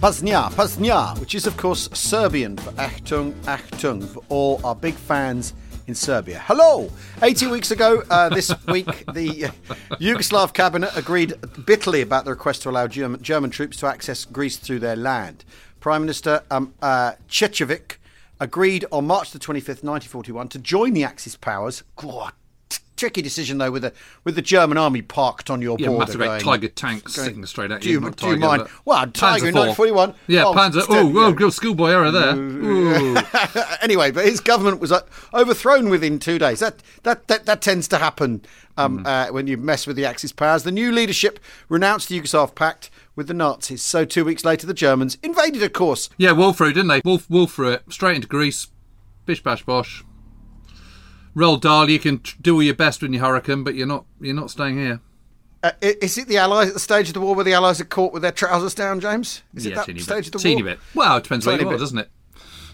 Paznia, Paznia, which is of course Serbian for Achtung, Achtung, for all our big fans in Serbia. Hello! 80 weeks ago, uh, this week, the Yugoslav cabinet agreed bitterly about the request to allow German, German troops to access Greece through their land. Prime Minister um, uh, agreed on March the 25th, 1941, to join the Axis powers. God, tricky decision though with the with the German army parked on your border. Yeah, border. massive going, Tiger tanks going, sitting straight at do you. you, not do you mind? Well, Tiger in IV. 1941. Yeah, Oh, Panzer. Oh, yeah. oh, schoolboy error there. Anyway, but his government was uh, overthrown within two days. That that that, that tends to happen um, Hmm. uh, when you mess with the Axis powers. The new leadership renounced the Yugoslav pact with the Nazis. So two weeks later, the Germans invaded, of course. Yeah, wolf through, didn't they? Wolf, wolf through it. Straight into Greece. Bish bash bosh. Roald Dahl, you can tr- do all your best when you hurricane, but you're not you're not staying here. Uh, is it the Allies at the stage of the war where the Allies are caught with their trousers down, James? Is it yeah, that teeny stage bit. of the teeny war? bit. Well, it depends where Tiny you are, bit. doesn't it?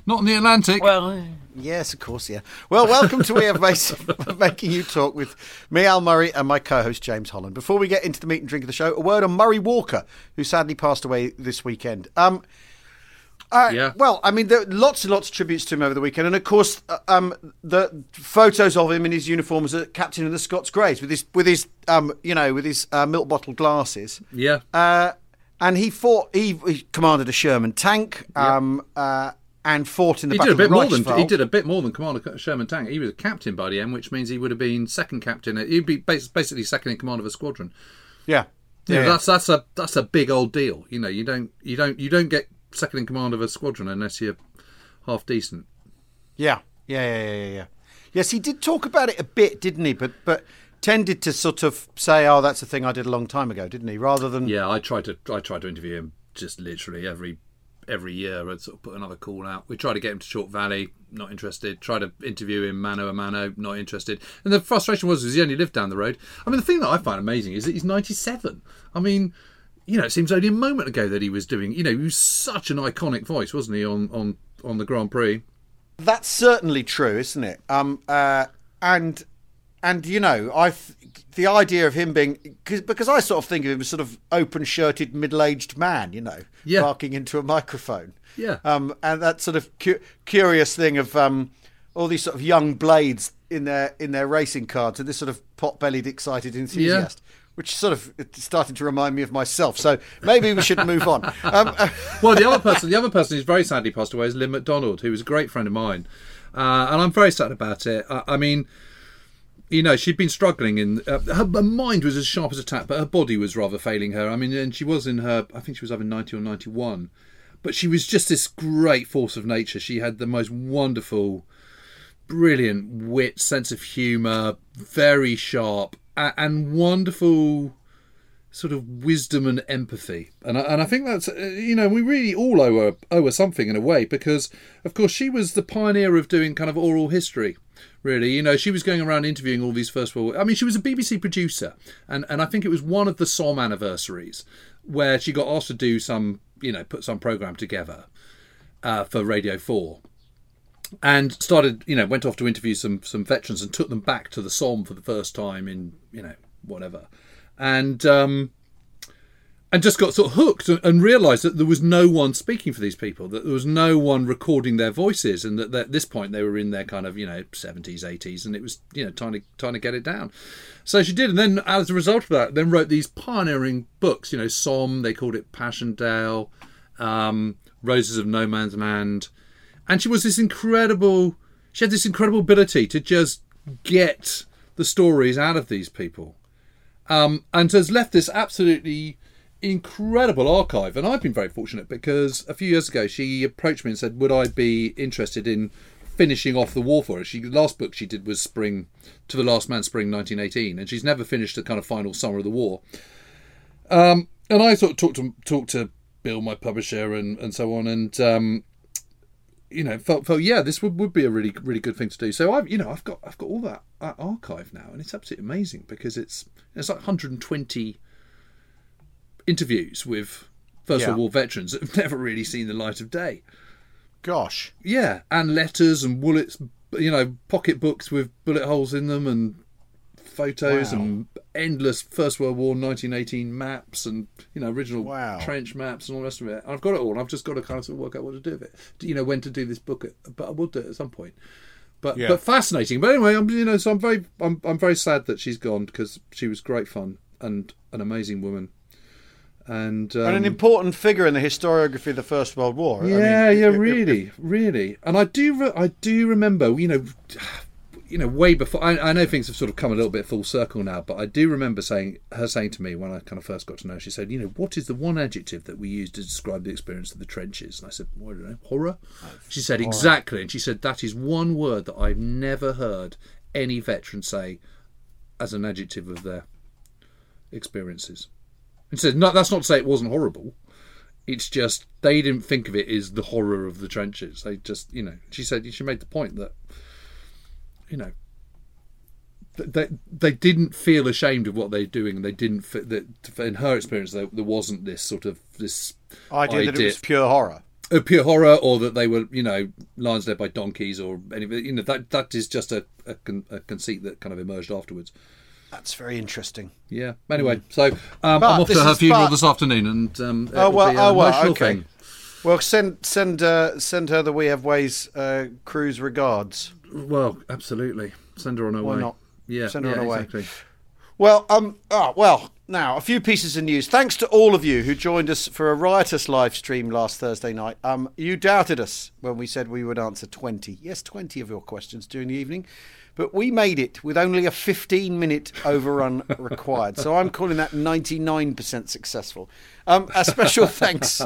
Not in the Atlantic. Well, yes, of course, yeah. Well, welcome to We Have Ways of Making You Talk with me, Al Murray, and my co-host James Holland. Before we get into the meat and drink of the show, a word on Murray Walker, who sadly passed away this weekend. Um, uh, Yeah. Well, I mean, there are lots and lots of tributes to him over the weekend, and of course, uh, um, the photos of him in his uniform as a captain of the Scots Greys with his, with his, um, you know, with his uh, milk bottle glasses. yeah. Uh, and he fought. He, he commanded a Sherman tank. Um, uh, and fought in the He Battle did a bit of more than he did a bit more than Commander Sherman Tank. He was a captain by the end, which means he would have been second captain. He'd be basically second in command of a squadron. Yeah. Yeah, Yeah. that's that's a that's a big old deal. You know, you don't you don't you don't get second in command of a squadron unless you're half decent. Yeah. Yeah, yeah, yeah, yeah. Yes, he did talk about it a bit, didn't he? But but tended to sort of say, "Oh, that's a thing I did a long time ago," didn't he? Rather than Yeah, I tried to I tried to interview him just literally every every year. I'd sort of put another call out. We tried to get him to Chalke Valley, not interested. Tried to interview him mano a mano, not interested. And the frustration was, was he only lived down the road. I mean, the thing that I find amazing is that he's 97. I mean, you know, it seems only a moment ago that he was doing. You know, he was such an iconic voice, wasn't he, on on on the Grand Prix? That's certainly true, isn't it? Um, uh, and and you know, I the idea of him being cause, because I sort of think of him as sort of open-shirted, middle-aged man, you know, Yeah. barking into a microphone. Yeah. Um, and that sort of cu- curious thing of um, all these sort of young blades in their in their racing cars, and this sort of pot-bellied, excited enthusiast. Which sort of it's starting to remind me of myself, so maybe we should move on. Um, well, the other person, the other person who's very sadly passed away is Lyn Macdonald, who was a great friend of mine, uh, and I'm very sad about it. I, I mean, you know, she'd been struggling in uh, her, her mind was as sharp as a tack, but her body was rather failing her. I mean, and she was in her, I think she was either 90 or 91, but she was just this great force of nature. She had the most wonderful, brilliant wit, sense of humour, very sharp, and wonderful sort of wisdom and empathy. And I, and I think that's, uh, you know, we really all owe her, owe her something in a way because, of course, she was the pioneer of doing kind of oral history. Really, you know, she was going around interviewing all these First World. War- I mean, she was a BBC producer, and and I think it was one of the Somme anniversaries where she got asked to do some, you know, put some program together uh, for Radio Four, and started, you know, went off to interview some some veterans and took them back to the Somme for the first time in, you know, whatever, and um, and just got sort of hooked and, realised that there was no one speaking for these people, that there was no one recording their voices, and that, that at this point they were in their kind of you know seventies, eighties, and it was you know trying to trying to get it down. So she did, and then as a result of that, then wrote these pioneering books. You know, Somme, they called it Passchendaele, um, Roses of No Man's Land, and she was this incredible. She had this incredible ability to just get the stories out of these people um, and has left this absolutely incredible archive. And I've been very fortunate because a few years ago she approached me and said, "Would I be interested in finishing off the war for her?" She the last book she did was Spring to the Last Man, Spring 1918, and she's never finished the kind of final summer of the war. Um, and I sort of talked to talked to Bill, my publisher, and and so on, and um, you know, felt felt yeah, this would, would be a really really good thing to do. So I've you know I've got I've got all that, that archive now, and it's absolutely amazing because it's it's like 120 interviews with First Yeah. World War veterans that have never really seen the light of day. Gosh. Yeah, and letters and bullets, you know, pocketbooks with bullet holes in them and photos Wow. and endless First World War 1918 maps and you know original Wow. trench maps and all the rest of it. I've got it all. I've just got to kind of sort of work out what to do with it. You know when to do this book, but I will do it at some point. But Yeah. but fascinating. But anyway, I'm you know so I'm very I'm I'm very sad that she's gone because she was great fun and an amazing woman. And, um, and an important figure in the historiography of the First World War. I mean, yeah, yeah, it- it- really, really. And I do, re- I do remember, you know, you know, way before. I, I know things have sort of come a little bit full circle now, but I do remember saying her saying to me when I kind of first got to know. her, She said, "You know, what is the one adjective that we use to describe the experience of the trenches?" And I said, well, "I don't know, horror." She said, "Exactly," and she said that is one word that I've never heard any veteran say as an adjective of their experiences. And she said, "No, that's not to say it wasn't horrible." it's just they didn't think of it as the horror of the trenches. They just, you know, she said she made the point that, you know, they they didn't feel ashamed of what they're doing. and They didn't fit that in her experience there, there wasn't this sort of this idea that it was pure horror. a pure horror or that they were you know lions led by donkeys or anything. You know that that is just a a, con- a conceit that kind of emerged afterwards. That's very interesting. Yeah. Anyway, so um, I'm off to her is- funeral but- this afternoon, and um, Oh, well- oh, well, okay. thing. Well, send send uh, send her the We Have Ways uh, cruise regards. Well, absolutely. Send her on her Why way. not? Yeah, Send her yeah, on her way. exactly. Well, um, oh, well, now a few pieces of news. Thanks to all of you who joined us for a riotous live stream last Thursday night. Um, you doubted us when we said we would answer twenty, yes, twenty of your questions during the evening, but we made it with only a fifteen-minute overrun required. So I'm calling that ninety-nine percent successful. Um, a special thanks,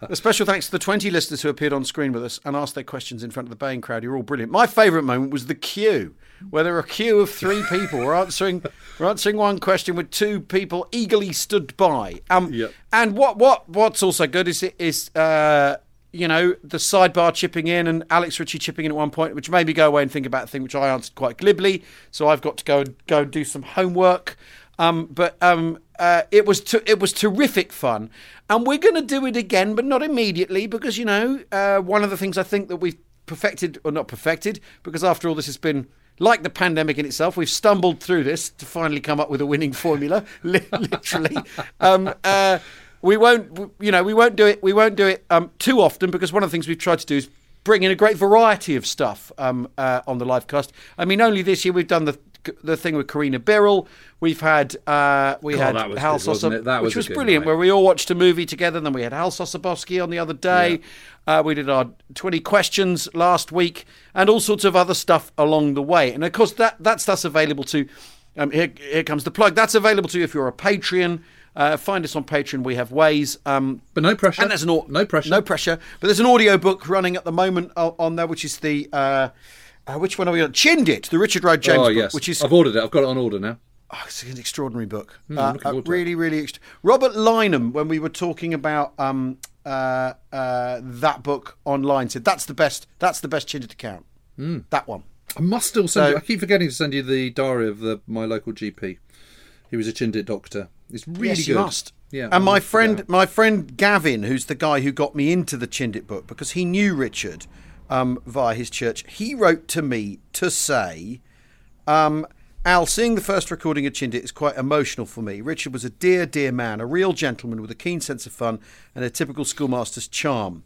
a special thanks to the twenty listeners who appeared on screen with us and asked their questions in front of the baying crowd. You're all brilliant. My favourite moment was the queue where there were a queue of three people were answering were answering one question with two people eagerly stood by. Um, Yep. And what what what's also good is is uh, you know the sidebar chipping in and Alex Ritchie chipping in at one point, which made me go away and think about a thing which I answered quite glibly. So I've got to go go and do some homework. Um, but um, uh, it was ter- it was terrific fun, and we're going to do it again, but not immediately because you know uh, one of the things I think that we've perfected or not perfected because after all this has been like the pandemic in itself, we've stumbled through this to finally come up with a winning formula, literally. Um, uh, we won't, you know, we won't do it. We won't do it um, too often because one of the things we've tried to do is bring in a great variety of stuff um, uh, on the live cast. I mean, only this year we've done the the thing with Karina Birrell. We've had uh, we God, had that was Hal That which was brilliant, night. where we all watched a movie together. Then we had Hal Sosabowski on the other day. Uh, we did our 20 questions last week and all sorts of other stuff along the way. And of course, that, that stuff's available to. Um, here, here comes the plug. That's available to you if you're a Patreon. Uh, find us on Patreon. We have ways. Um, But no pressure. and there's an au- no pressure. No pressure. But there's an audio book running at the moment on there, which is the. Uh, uh, which one are we on? Chindit, the Richard Rhodes James oh book, yes, which is I've ordered it. I've got it on order now. Oh, it's an extraordinary book. I'm Uh, uh, forward to it. really, really. Ext- Robert Lyman, when we were talking about um, uh, uh, that book online, said that's the best. That's the best Chindit account. Hmm. That one. I must still send So- you. I keep forgetting to send you the diary of the my local GP. He was a Chindit doctor. It's really yes, good. you must. Yeah. And my friend, my friend Gavin, who's the guy who got me into the Chindit book because he knew Richard um, via his church. He wrote to me to say, um, Al, seeing the first recording of Chindit is quite emotional for me. Richard was a dear, dear man, a real gentleman with a keen sense of fun and a typical schoolmaster's charm.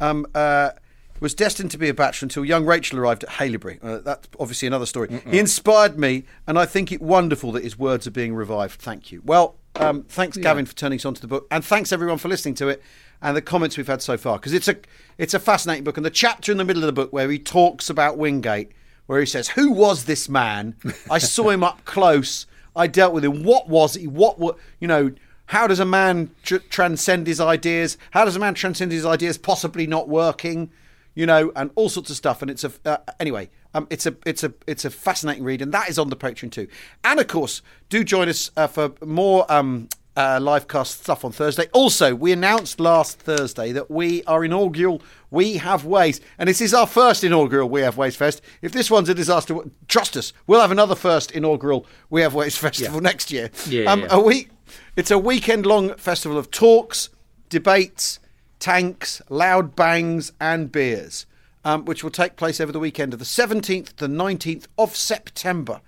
Um, uh, was destined to be a bachelor until young Rachel arrived at Haileybury. Uh, that's obviously another story. He inspired me, and I think it wonderful that his words are being revived. Thank you. Well, um, thanks, Gavin, for turning us on to the book, and thanks everyone for listening to it and the comments we've had so far because it's a it's a fascinating book. And the chapter in the middle of the book where he talks about Wingate, where he says, "Who was this man? I saw him up close. I dealt with him. What was he? What were you know?" How does a man tr- transcend his ideas? How does a man transcend his ideas possibly not working? You know, and all sorts of stuff. And it's a uh, anyway. Um, it's a it's a it's a fascinating read, and that is on the Patreon too. And of course, do join us uh, for more um, uh, live cast stuff on Thursday. Also, we announced last Thursday that we are inaugural We Have Ways, and this is our first inaugural We Have Ways Fest. If this one's a disaster, trust us, we'll have another first inaugural We Have Ways Festival next year. Yeah, um, yeah. A week. It's a weekend-long festival of talks, debates, tanks, loud bangs, and beers, um, which will take place over the weekend of the 17th to the 19th of September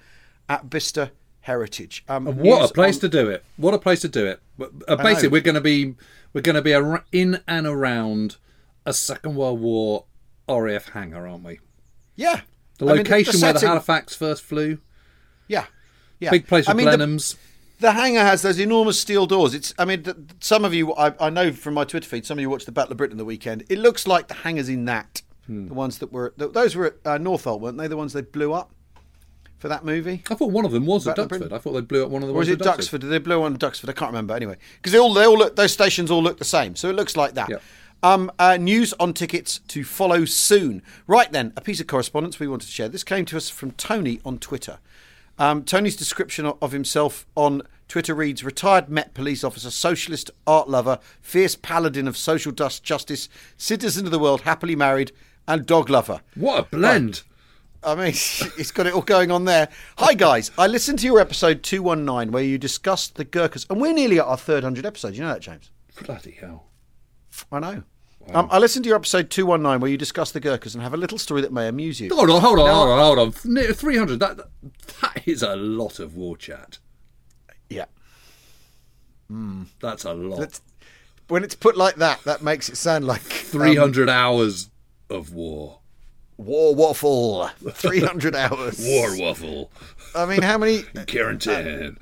at Bicester Heritage. Um, What a place on- to do it! What a place to do it! Uh, basically, we're going to be we're going to be ar- in and around a Second World War RAF hangar, aren't we? Yeah. The I mean, location where the Halifax first flew, Yeah. Yeah. big place I with mean, Blenheims. The hangar has those enormous steel doors. It's, I mean, some of you, I, I know from my Twitter feed, some of you watched the Battle of Britain the weekend. It looks like the hangars in that, Hmm. the ones that were, th those were at uh, Northolt, weren't they? The ones they blew up for that movie. I thought one of them was at Battle of Duxford. I thought they blew up one of the Or was it at Duxford. Duxford? Did they blow one at Duxford? I can't remember. Anyway, because they all they all look those stations all look the same, so it looks like that. Yep. Um, uh, news on tickets to follow soon. Right then, a piece of correspondence we wanted to share. This came to us from Tony on Twitter. Um, Tony's description of himself on Twitter reads: retired Met police officer, socialist, art lover, fierce paladin of social dust justice, citizen of the world, happily married, and dog lover. What a blend! I mean, it's got it all going on there. Hi, guys. I listened to your episode 219 where you discussed the Gurkhas, and we're nearly at our third 100 episode. You know that, James? Bloody hell! I know. Um, I listened to your episode 219 where you discussed the Gurkhas and have a little story that may amuse you. Hold on, hold on, hold on, hold on. Three hundred. That that is a lot of war chat. Yeah. That's a lot. That's, when it's put like that, that makes it sound like 300 um, hours of war. war waffle. 300 hours. War waffle. I mean, how many? Guaranteed.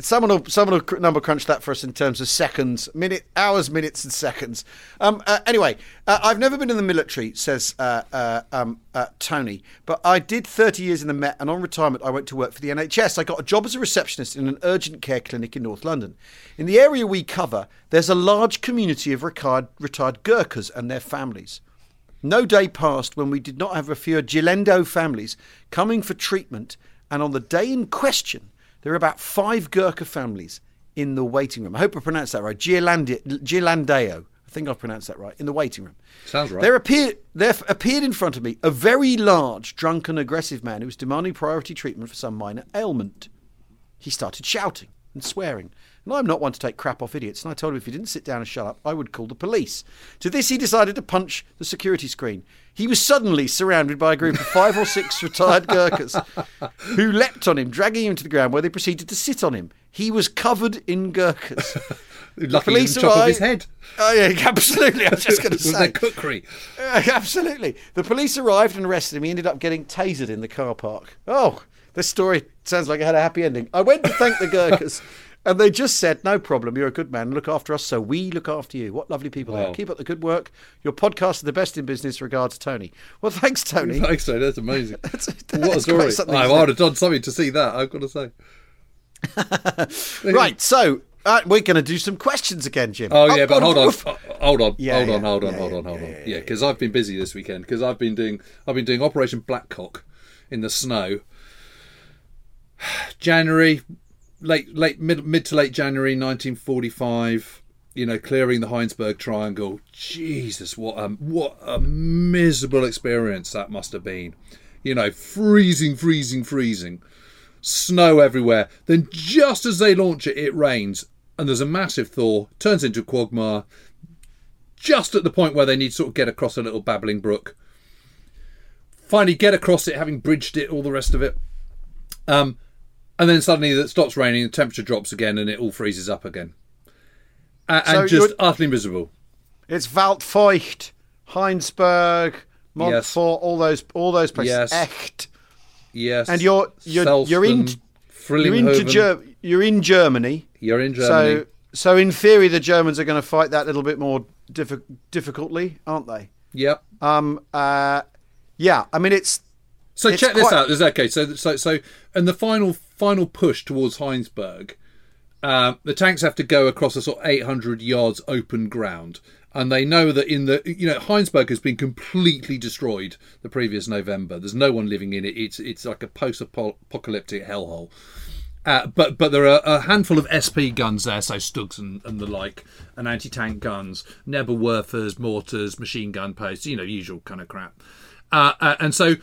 Someone will someone will number crunch that for us in terms of seconds, minute, hours, minutes, and seconds. Um, uh, anyway, uh, I've never been in the military, says uh, uh, um, uh, Tony, but I did 30 years in the Met, and on retirement, I went to work for the NHS. I got a job as a receptionist in an urgent care clinic in North London. In the area we cover, there's a large community of retired retired Gurkhas and their families. No day passed when we did not have a few Gilendo families coming for treatment, and on the day in question, there are about five Gurkha families in the waiting room. I hope I pronounced that right. Giolandi- Gilandeo. I think I've pronounced that right. In the waiting room. Sounds right. There appeared, there appeared in front of me a very large, drunken, aggressive man who was demanding priority treatment for some minor ailment. He started shouting and swearing. And I'm not one to take crap off idiots, and I told him if he didn't sit down and shut up, I would call the police. To this, he decided to punch the security screen. He was suddenly surrounded by a group of five or six retired Gurkhas who leapt on him, dragging him to the ground where they proceeded to sit on him. He was covered in Gurkhas. Lucky police he didn't chop off his head. Oh, yeah, absolutely. I was just going to It was say. their kukri. Uh, absolutely. The police arrived and arrested him. He ended up getting tasered in the car park. Oh, this story sounds like it had a happy ending. I went to thank the Gurkhas, and they just said, "No problem. You're a good man. Look after us, so we look after you." What lovely people they are. Keep up the good work. Your podcast is the best in business. Regards, Tony. Well, thanks, Tony. Thanks, Tony. that's amazing. That's- what a story! I would have done something to see that. I've got to say. Right. So uh, we're going to do some questions again, Jim. Oh yeah, but God, hold on, woof. Uh, hold on, Yeah, hold yeah, on, hold on, yeah, hold on, hold on. yeah, Yeah, because I've been busy this weekend because I've been doing I've been doing Operation Blackcock in the snow. January, late late mid mid to late January 1945. You know, clearing the Heinsberg Triangle. Jesus, what a what a miserable experience that must have been. You know, freezing, freezing, freezing snow everywhere. Then, just as they launch it, it rains, and there's a massive thaw, turns into quagmire. Just at the point where they need to sort of get across a little babbling brook. Finally, get across it, having bridged it, all the rest of it. Um, and then suddenly it stops raining, the temperature drops again, and it all freezes up again. A- So and just utterly miserable. It's Waldfeucht, Heinsberg, Montfort, all those all those places. Yes. Echt. Yes. And you're- you're- you're in- You're into Ger- you're in Germany. You're in Germany. So so in theory the Germans are going to fight that a little bit more diffi- difficultly, aren't they? yep. Um uh yeah, I mean it's So It's check this out. Is okay. So so so, and the final final push towards Heinsberg, um, the tanks have to go across a sort of 800 yards open ground, and they know that in the you know Heinsberg has been completely destroyed the previous November. There's no one living in it. It's it's like a post-apocalyptic hellhole. Uh, but but there are a handful of SP guns there, so Stugs and, and the like, and anti-tank guns, Nebelwerfers, mortars, machine gun posts, you know, usual kind of crap. Uh, uh, and so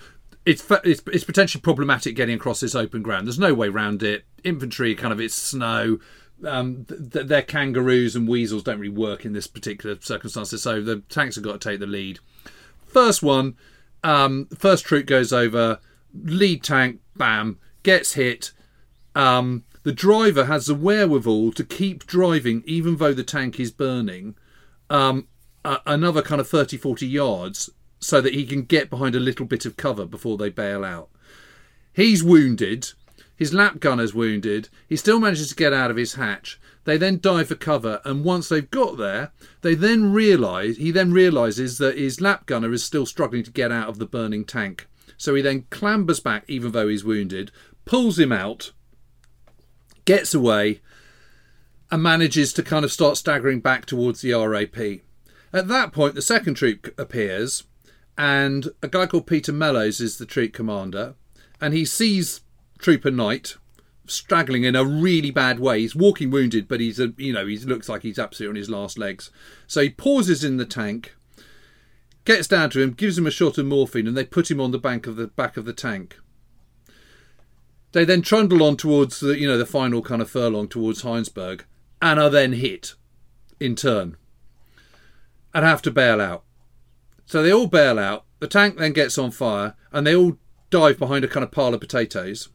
it's, it's it's potentially problematic getting across this open ground. There's no way around it. Infantry, kind of, it's snow. Um, th- their kangaroos and weasels don't really work in this particular circumstances, so the tanks have got to take the lead. First one, um, first troop goes over, lead tank, bam, gets hit um, the driver has the wherewithal to keep driving even though the tank is burning um, another kind of 30 40 yards so that he can get behind a little bit of cover before they bail out. He's wounded. His lap gunner's wounded. He still manages to get out of his hatch. They then dive for cover and once they've got there they then realize he then realizes that his lap gunner is still struggling to get out of the burning tank. So he then clambers back even though he's wounded pulls him out gets away, and manages to kind of start staggering back towards the RAP. At that point, the second troop appears, and a guy called Peter Mellows is the troop commander, and he sees Trooper Knight straggling in a really bad way. He's walking wounded, but he's a, you know he looks like he's absolutely on his last legs. So he pauses in the tank, gets down to him, gives him a shot of morphine, and they put him on the bank of the back of the tank. They then trundle on towards the you know the final kind of furlong towards Heinsberg, and are then hit in turn, and have to bail out. So they all bail out. The tank then gets on fire, and they all dive behind a kind of pile of potatoes.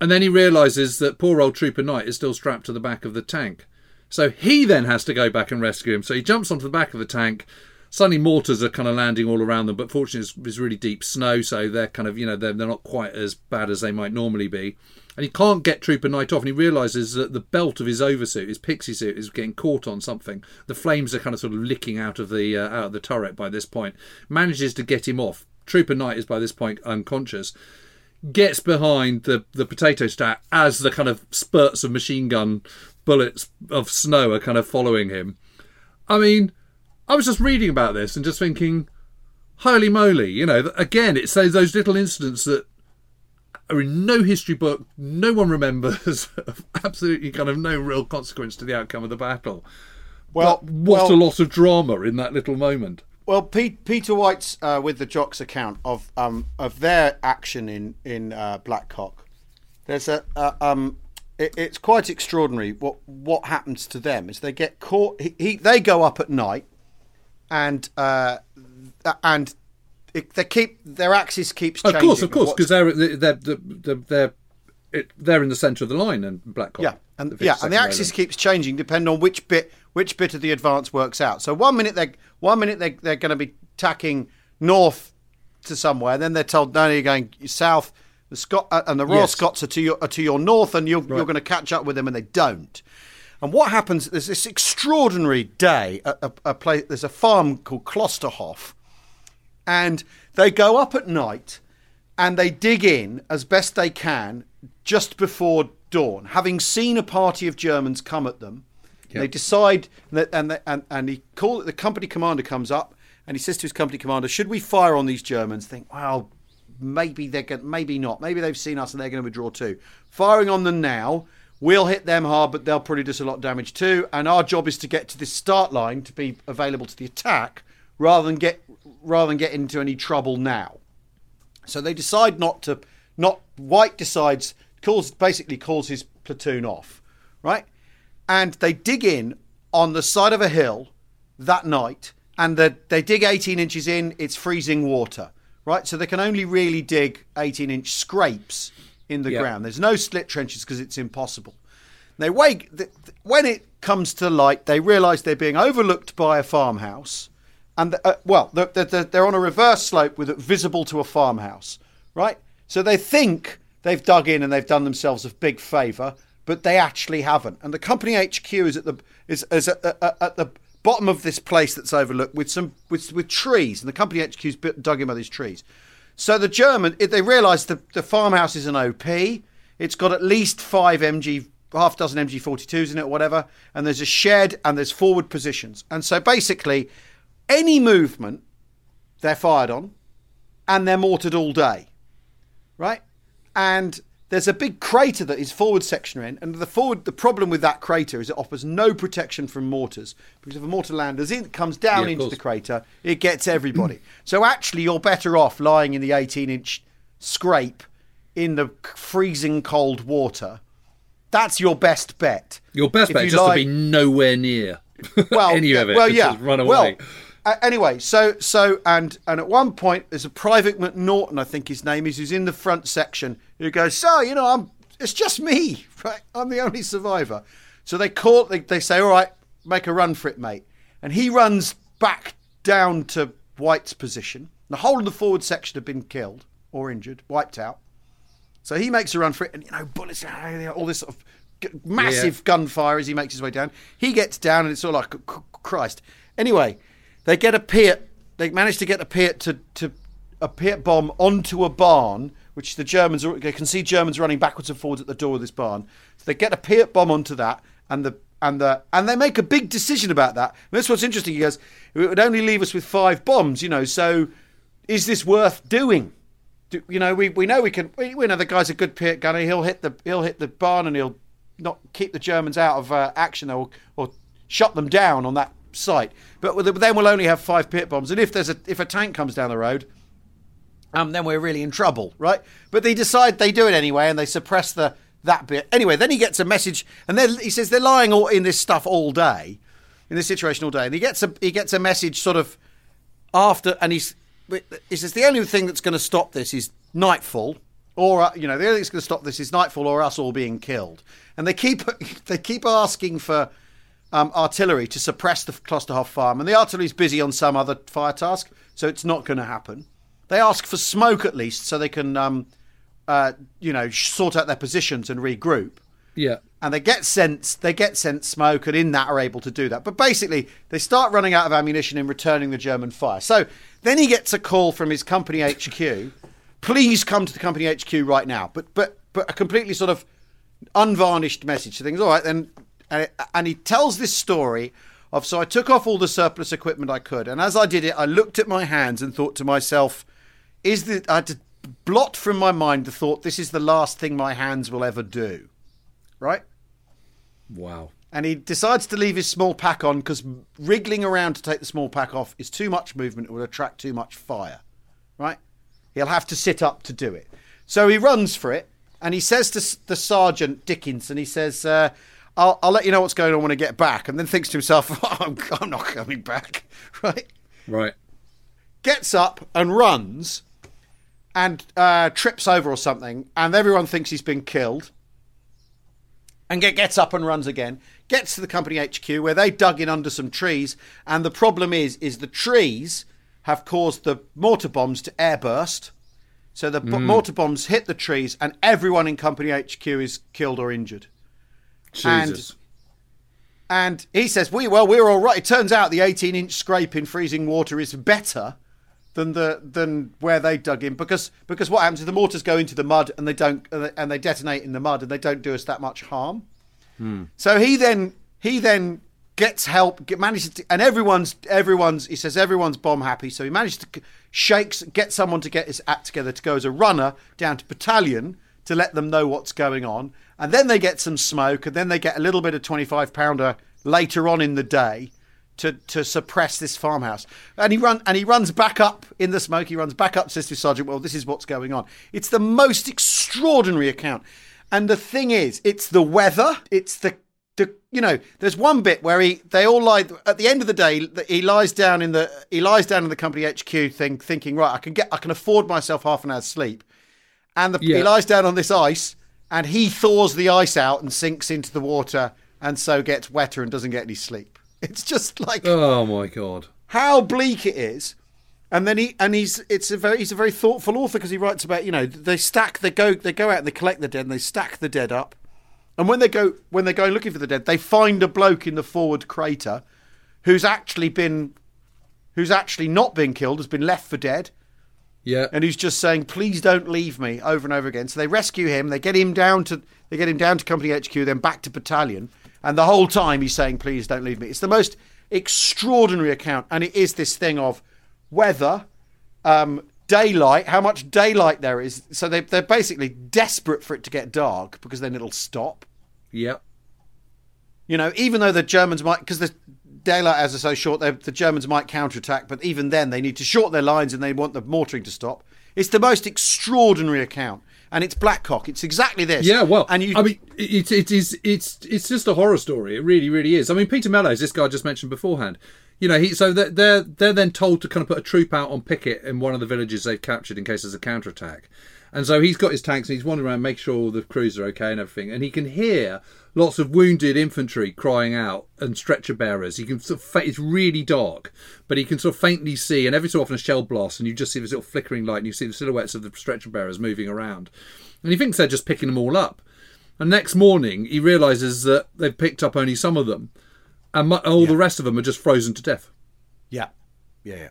And then he realizes that poor old Trooper Knight is still strapped to the back of the tank. So he then has to go back and rescue him. So he jumps onto the back of the tank, Suddenly, mortars are kind of landing all around them, but fortunately, it's, it's really deep snow, so they're kind of, you know, they're, they're not quite as bad as they might normally be. And he can't get Trooper Knight off, and he realizes that the belt of his oversuit, his pixie suit, is getting caught on something. The flames are kind of sort of licking out of the uh, out of the turret by this point. Manages to get him off. Trooper Knight is by this point unconscious gets behind the, the potato stack as the kind of spurts of machine gun bullets of snow are kind of following him. I mean, I was just reading about this and just thinking, holy moly, you know, again, it says those little incidents that are in no history book, no one remembers, absolutely kind of no real consequence to the outcome of the battle. Well, but what well, a lot of drama in that little moment. Well, Pete, Peter White's uh, with the Jocks account of um, of their action in in uh, Blackcock. There's a uh, um, it, it's quite extraordinary what what happens to them is they get caught. He, he they go up at night and uh, and it, they keep their axis keeps changing. Of course, of course, because they're they're they're they're, they're in the centre of the line and Black Yeah, and yeah, and the axis keeps changing depending on which bit which bit of the advance works out. So one minute they one minute they they're going to be tacking north to somewhere, then they're told no, you're going south. The Scot uh, and the Royal yes. Scots are to your are to your north, and you're right. you're going to catch up with them, and they don't. And what happens? There's this extraordinary day. A, a, a place, there's a farm called Klosterhof, and they go up at night and they dig in as best they can just before dawn, having seen a party of Germans come at them. Yep. They decide that, and they, and and he call the company commander comes up and he says to his company commander, "Should we fire on these Germans?" Think, well, maybe they're going, maybe not. Maybe they've seen us and they're going to withdraw too. Firing on them now We'll hit them hard, but they'll probably do us a lot of damage too. And our job is to get to this start line to be available to the attack, rather than get rather than get into any trouble now. So they decide not to. Not White decides calls basically calls his platoon off, right? And they dig in on the side of a hill that night, and the, they dig 18 inches in. It's freezing water, right? So they can only really dig 18 inch scrapes in the yep. ground. There's no slit trenches because it's impossible. They wake when it comes to light. They realise they're being overlooked by a farmhouse, and uh, well, they're, they're, they're on a reverse slope with it visible to a farmhouse, right? So they think they've dug in and they've done themselves a big favour, but they actually haven't. And the company HQ is at the is, is at, at, the bottom of this place that's overlooked with some with with trees, and the company HQ is dug in by these trees. So the German, they realise the, the farmhouse is an OP. It's got at least five MG, half dozen MG42s in it or whatever. And there's a shed and there's forward positions. And so basically, any movement, they're fired on and they're mortared all day. Right? And there's a big crater that his forward section in, and the forward the problem with that crater is it offers no protection from mortars because if a mortar landers in comes down Yeah, into course. the crater, it gets everybody. so actually, you're better off lying in the 18 inch scrape in the freezing cold water. That's your best bet. Your best If bet you is just lie- to be nowhere near well, any of it. Well, yeah, just run Well, away. Uh, anyway, so so and and at one point there's a Private McNaughton, I think his name is, who's in the front section, who goes, "So you know, I'm it's just me, right? I'm the only survivor." So they call, they, they say, "All right, make a run for it, mate," and he runs back down to White's position. The whole of the forward section have been killed or injured, wiped out. So he makes a run for it, and you know, bullets, all this sort of massive gunfire as he makes his way down. He gets down, and it's all like, Christ. Anyway, they get a Piat. They manage to get a Piat to, to a Piat bomb onto a barn, which the Germans are, they can see Germans running backwards and forwards at the door of this barn. So they get a Piat bomb onto that, and the and the and they make a big decision about that. And that's what's interesting. He goes, it would only leave us with five bombs, you know. So, is this worth doing? do, you know, we, we know we can. We, we know the guy's a good Piat gunner. He'll hit the he'll hit the barn and he'll not keep the Germans out of uh, action or or shut them down on that site. But then we'll only have five Piat bombs. And if there's a if a tank comes down the road, um, then we're really in trouble, right? But they decide they do it anyway, and they suppress the that bit anyway. Then he gets a message, and then he says they're lying all in this stuff all day, in this situation all day, and he gets a he gets a message sort of after, and he's he says the only thing that's going to stop this is nightfall, or uh, you know the only thing that's going to stop this is nightfall or us all being killed. And they keep they keep asking for um, artillery to suppress the Klosterhof farm, and the artillery's busy on some other fire task, so it's not going to happen. They ask for smoke at least, so they can um, uh, you know sort out their positions and regroup. Yeah. and they get sent they get sent smoke and in that are able to do that. But basically they start running out of ammunition in returning the german fire. So then he gets a call from his company hq please come to the company hq right now. But but but a completely sort of unvarnished message. So things all right then and, and he tells this story of so i took off all the surplus equipment i could and as i did it i looked at my hands and thought to myself is the i had to blot from my mind the thought this is the last thing my hands will ever do right Wow. and he decides to leave his small pack on because wriggling around to take the small pack off is too much movement. It will attract too much fire, right? He'll have to sit up to do it. So he runs for it, and he says to the sergeant Dickinson, he says, uh, I'll, "I'll let you know what's going on when I get back." And then thinks to himself, "I'm, I'm not coming back," right? Right. Gets up and runs, and uh, trips over or something, and everyone thinks he's been killed and get, gets up and runs again. Gets to the company HQ where they dug in under some trees, and the problem is, is the trees have caused the mortar bombs to airburst. So the b- mortar bombs hit the trees, and everyone in company HQ is killed or injured. Jesus. And he says, "We well, we're all right." It turns out the 18-inch scrape in freezing water is better than the than where they dug in because because what happens is the mortars go into the mud and they don't and they detonate in the mud and they don't do us that much harm. Hmm. So he then he then gets help, get, manages to, and everyone's everyone's he says everyone's bomb happy. So he manages to shakes get someone to get his act together to go as a runner down to battalion to let them know what's going on, and then they get some smoke, and then they get a little bit of twenty five pounder later on in the day to to suppress this farmhouse. And he run and he runs back up in the smoke. He runs back up, says to Sergeant, "Well, this is what's going on." It's the most extraordinary account. And the thing is, it's the weather. It's the the you know. There's one bit where he they all lie at the end of the day. He lies down in the he lies down in the company HQ thing, thinking, right, I can get I can afford myself half an hour's sleep. And the, he lies down on this ice, and he thaws the ice out and sinks into the water, and so gets wetter and doesn't get any sleep. It's just like Oh my god. how bleak it is. And then he and he's it's a very he's a very thoughtful author because he writes about you know they stack they go they go out and they collect the dead and they stack the dead up, and when they go when they go looking for the dead they find a bloke in the forward crater, who's actually been, who's actually not been killed has been left for dead, Yeah. and who's just saying please don't leave me over and over again. So they rescue him, they get him down to they get him down to company HQ, then back to battalion, and the whole time he's saying please don't leave me. It's the most extraordinary account, and it is this thing of weather, um, daylight, how much daylight there is. So they, they're basically desperate for it to get dark because then it'll stop. Yep. You know, even though the Germans might, because the daylight hours are so short, the Germans might counterattack, but even then they need to shorten their lines and they want the mortaring to stop. It's the most extraordinary account. And it's Blackcock. It's exactly this. Yeah, well, and you, I mean, it, it is it's it's just a horror story. It really, really is. I mean, Peter Mellows, this guy I just mentioned beforehand. You know, he so they're, they're they're then told to kind of put a troop out on picket in one of the villages they've captured in case there's a counterattack. And so he's got his tanks and he's wandering around, making sure all the crews are okay and everything. And he can hear lots of wounded infantry crying out and stretcher bearers. He can sort of, fa- it's really dark, but he can sort of faintly see. And every so often a shell blast, and you just see this little flickering light, and you see the silhouettes of the stretcher bearers moving around. And he thinks they're just picking them all up. And next morning, he realizes that they've picked up only some of them, and mu- all the rest of them are just frozen to death. yeah, yeah, yeah.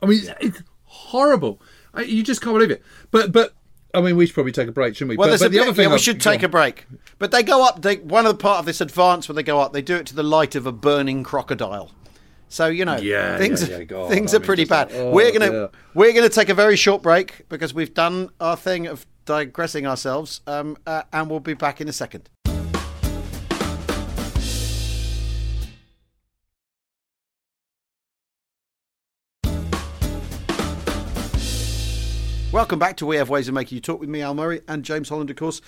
I mean, it's horrible. I, you just can't believe it. But but I mean, we should probably take a break, shouldn't we? Well, but, there's but a the other bit- thing yeah, we I've- should take a break. But they go up. They one of the part of this advance where they go up, they do it to the light of a burning crocodile. So you know, Yeah, things yeah, God, things I are mean, pretty bad. like, oh, we're gonna we're gonna take a very short break because we've done our thing of digressing ourselves, um, uh, and we'll be back in a second. Welcome back to We Have Ways of Making You Talk with me, Al Murray, and James Holland, of course.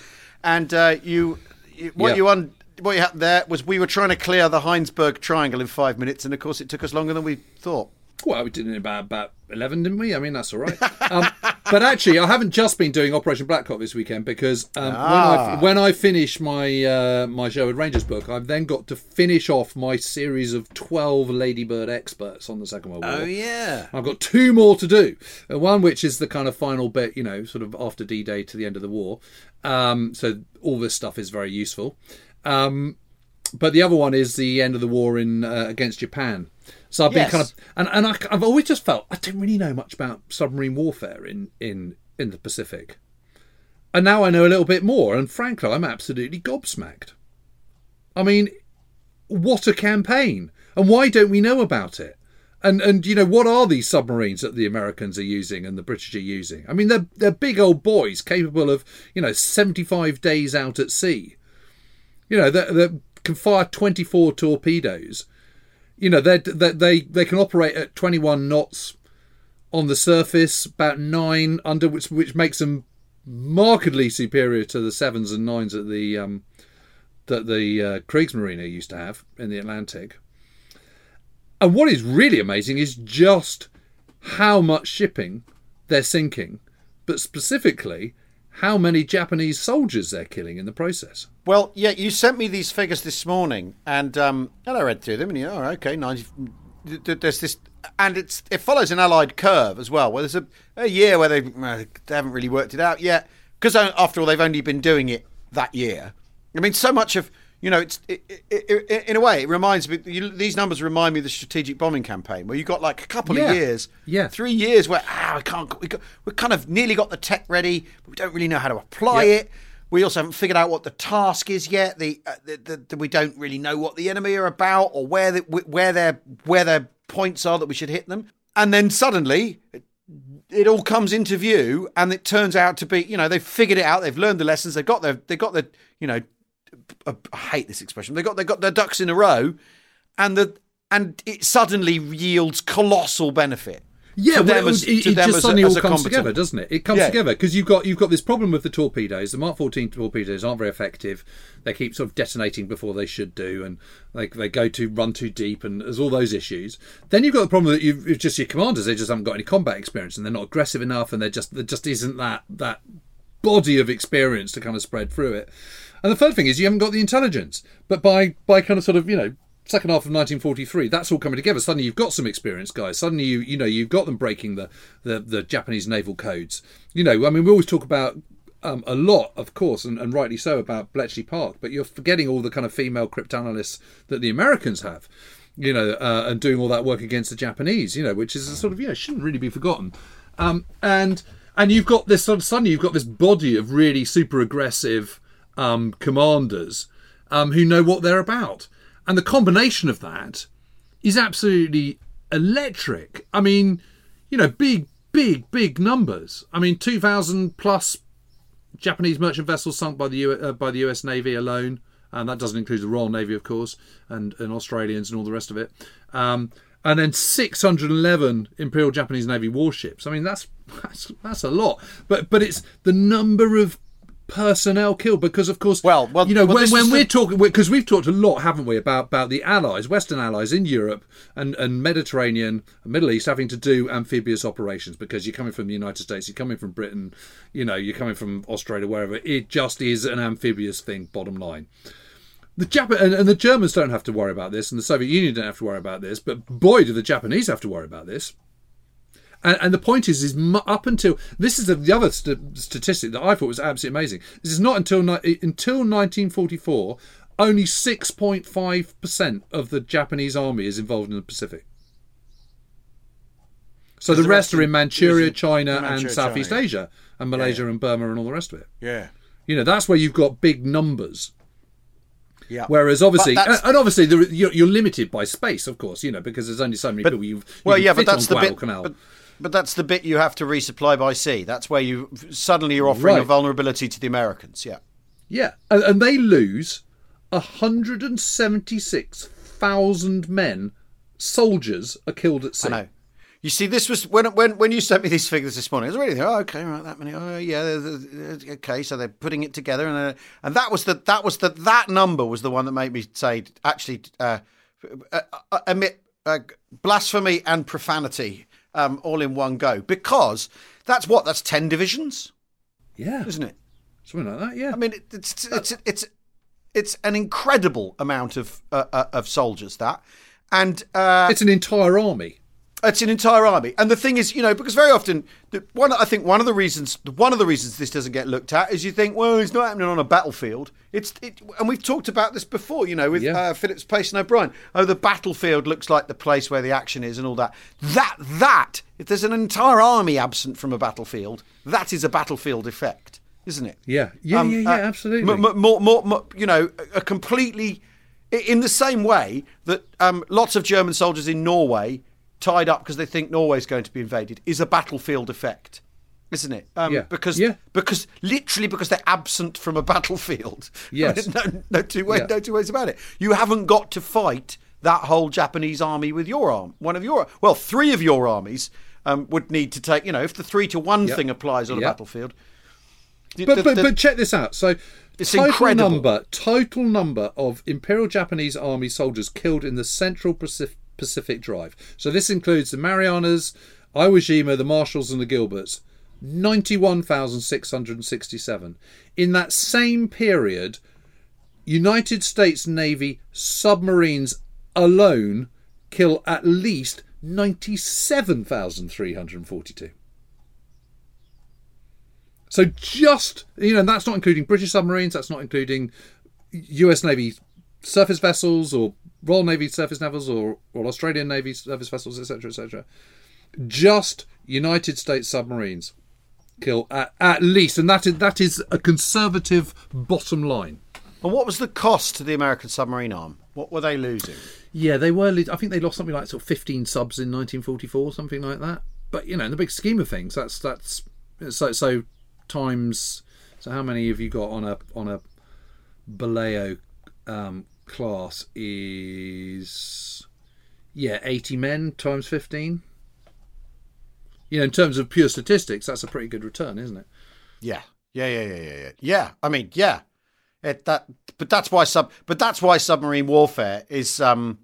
And uh, you, you, what Yeah. you un, what you happened there was we were trying to clear the Heinsberg Triangle in five minutes, and of course it took us longer than we thought. Well, we did it in about about eleven, didn't we? I mean, that's all right. Um, but actually, I haven't just been doing Operation Blackcock this weekend because um, Ah. when, I, when I finish my uh, my Sherwood Rangers book, I've then got to finish off my series of twelve Ladybird experts on the Second World War. Oh, yeah. I've got two more to do. Uh, One which is the kind of final bit, you know, sort of after D-Day to the end of the war. Um, so all this stuff is very useful. Um, but the other one is the end of the war in uh, against Japan. So I've been Yes. kind of and and I, I've always just felt I didn't really know much about submarine warfare in in in the Pacific, and now I know a little bit more. And frankly, I'm absolutely gobsmacked. I mean, what a campaign! And why don't we know about it? And and you know what are these submarines that the Americans are using and the British are using? I mean, they're they're big old boys capable of you know 75 days out at sea. You know they can fire 24 torpedoes. You know they they they can operate at 21 knots on the surface, about nine under, which which makes them markedly superior to the sevens and nines that the um, that the uh, Kriegsmarine used to have in the Atlantic. And what is really amazing is just how much shipping they're sinking, but specifically how many Japanese soldiers they're killing in the process. Well, yeah, you sent me these figures this morning, and um, and I read through them, and you know, oh, okay, ninety. th- th- There's this, and it's it follows an allied curve as well. Where there's a, a year where they, uh, they haven't really worked it out yet, because after all, they've only been doing it that year. I mean, so much of you know, it's it, it, it, in a way, it reminds me. You, these numbers remind me of the strategic bombing campaign, where you got like a couple Yeah. of years, Yeah. three years, where ah, we can't, we got, we kind of nearly got the tech ready, but we don't really know how to apply Yep. it. We also haven't figured out what the task is yet. The, uh, the, the, the we don't really know what the enemy are about or where the, where their where their points are that we should hit them. And then suddenly, it, it all comes into view, and it turns out to be you know they've figured it out. They've learned the lessons. They've got their they got the you know I hate this expression. They got they got their ducks in a row, and the and it suddenly yields colossal benefit. Yeah, to well, them it, as- it, it just as a- suddenly as all a comes combatant. together, doesn't it? It comes Yeah. together because you've got you've got this problem with the torpedoes. The Mark 14 torpedoes aren't very effective. They keep sort of detonating before they should do, and they they go to run too deep, and there's all those issues. Then you've got the problem that you've, you've just your commanders. They just haven't got any combat experience, and they're not aggressive enough, and they're just there just isn't that that body of experience to kind of spread through it. And the third thing is you haven't got the intelligence. But by by kind of sort of you know second half of 1943, that's all coming together. Suddenly you've got some experience, guys. Suddenly you you know you've got them breaking the the, the Japanese naval codes. You know, I mean, we always talk about. Um, a lot, of course, and, and rightly so, about Bletchley Park, but you're forgetting all the kind of female cryptanalysts that the Americans have, you know, uh, and doing all that work against the Japanese, you know, which is a sort of, you know, shouldn't really be forgotten. Um, and and you've got this sort of suddenly you've got this body of really super aggressive um, commanders um, who know what they're about, and the combination of that is absolutely electric. I mean, you know, big big, big numbers. I mean, 2,000 plus Japanese merchant vessels sunk by the U- uh, by the U.S. Navy alone, and that doesn't include the Royal Navy, of course, and, and Australians and all the rest of it. Um, and then 611 Imperial Japanese Navy warships. I mean, that's that's that's a lot. But but it's the number of personnel killed because of course Well, well- you know well, when, when we're the- talking because we've talked a lot haven't we about about the allies western allies in europe and and mediterranean and middle east having to do amphibious operations because you're coming from the united states you're coming from britain you know you're coming from australia wherever it just is an amphibious thing bottom line the Jap- and, and the Germans don't have to worry about this, and the Soviet Union don't have to worry about this. But boy, do the Japanese have to worry about this. And, and the point is, is up until this is the, the other st- statistic that I thought was absolutely amazing. This is not until ni- until 1944, only 6.5 percent of the Japanese army is involved in the Pacific. So the, the rest rest are in in- Manchuria, in China, and Manchuria, Southeast China. Asia, and Malaysia and Burma and all the rest of it. Yeah. You know, that's where you've got big numbers. Yeah. Whereas obviously, and obviously, there, you're, you're limited by space, of course, you know, because there's only so many people you. you Well, yeah, but that's the bit. But, but that's the bit you have to resupply by sea. That's where you suddenly you're offering a vulnerability to the Americans. Yeah. Yeah, and, and they lose 176,000 men, soldiers, are killed at sea. I know. You see, this was when when when you sent me these figures this morning. I was reading. Oh, okay, right, that many. Oh, yeah, they're- they're- okay. So they're putting it together, and uh, and that was the that was the that number was the one that made me say actually uh, uh, uh, emit uh, blasphemy and profanity um, all in one go because that's what that's ten divisions, Yeah, isn't it? something like that. Yeah, I mean, it, it's it's it's it's an incredible amount of uh, uh, of soldiers that, and uh, it's an entire army. It's an entire army. And the thing is, you know, because very often, one I think one of the reasons one of the reasons this doesn't get looked at is you think, well, it's not happening on a battlefield. It's it, and we've talked about this before, you know, with Yeah. uh, Phillips Payson O'Brien. Oh, the battlefield looks like the place where the action is, and all that. That that if there's an entire army absent from a battlefield, that is a battlefield effect, isn't it? Yeah, yeah, Um, yeah, yeah, uh, absolutely. m- m- more, more, more, you know, a completely, in the same way that um, lots of German soldiers in Norway tied up because they think Norway's going to be invaded is a battlefield effect, isn't it? Um, Yeah. Because, Yeah. because literally because they're absent from a battlefield. Yes. no, no two ways, Yeah. no two ways about it. You haven't got to fight that whole Japanese army with your arm. One of your, well, three of your armies. Um, would need to take, you know, if the three to one Yep. thing applies on a battlefield. the- But, the- but, the- but check this out. So, It's total incredible. number, total number of Imperial Japanese Army soldiers killed in the Central Pacific, Pacific Drive. So this includes the Marianas, Iwo Jima, the Marshalls, and the Gilberts. Ninety-one thousand six hundred sixty-seven. In that same period, United States Navy submarines alone kill at least ninety-seven thousand three hundred forty-two. So just you know, that's not including British submarines. That's not including U.S. Navy surface vessels or Royal Navy surface vessels or, or Australian Navy surface vessels, etc., etc. Just United States submarines kill at, at least, and that is that is a conservative bottom line. And what was the cost to the American submarine arm? What were they losing? Yeah, they were. I think they lost something like sort of fifteen subs in 1944, something like that. But you know, in the big scheme of things, that's that's so so times. So how many have you got on a on a Balao um, class? Is yeah, eighty men times fifteen. You know, in terms of pure statistics, that's a pretty good return, isn't it? Yeah, yeah, yeah, yeah, yeah, yeah. Yeah, I mean, yeah. It, that, but that's why sub, but that's why submarine warfare is. Um,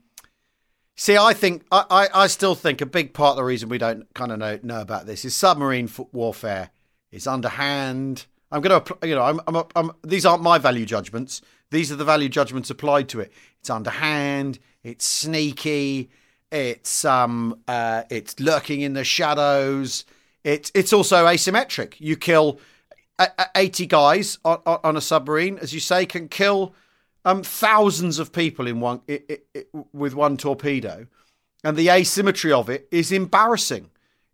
see, I think I, I, I still think a big part of the reason we don't kind of know know about this is submarine warfare is underhand. I'm going to, you know, I'm, I'm, I'm, these aren't my value judgments. These are the value judgments applied to it. It's underhand. It's sneaky. It's um, uh, it's lurking in the shadows. It's it's also asymmetric. You kill a- a- 80 guys on, on a submarine, as you say, can kill um, thousands of people in one i i i with one torpedo, and the asymmetry of it is embarrassing.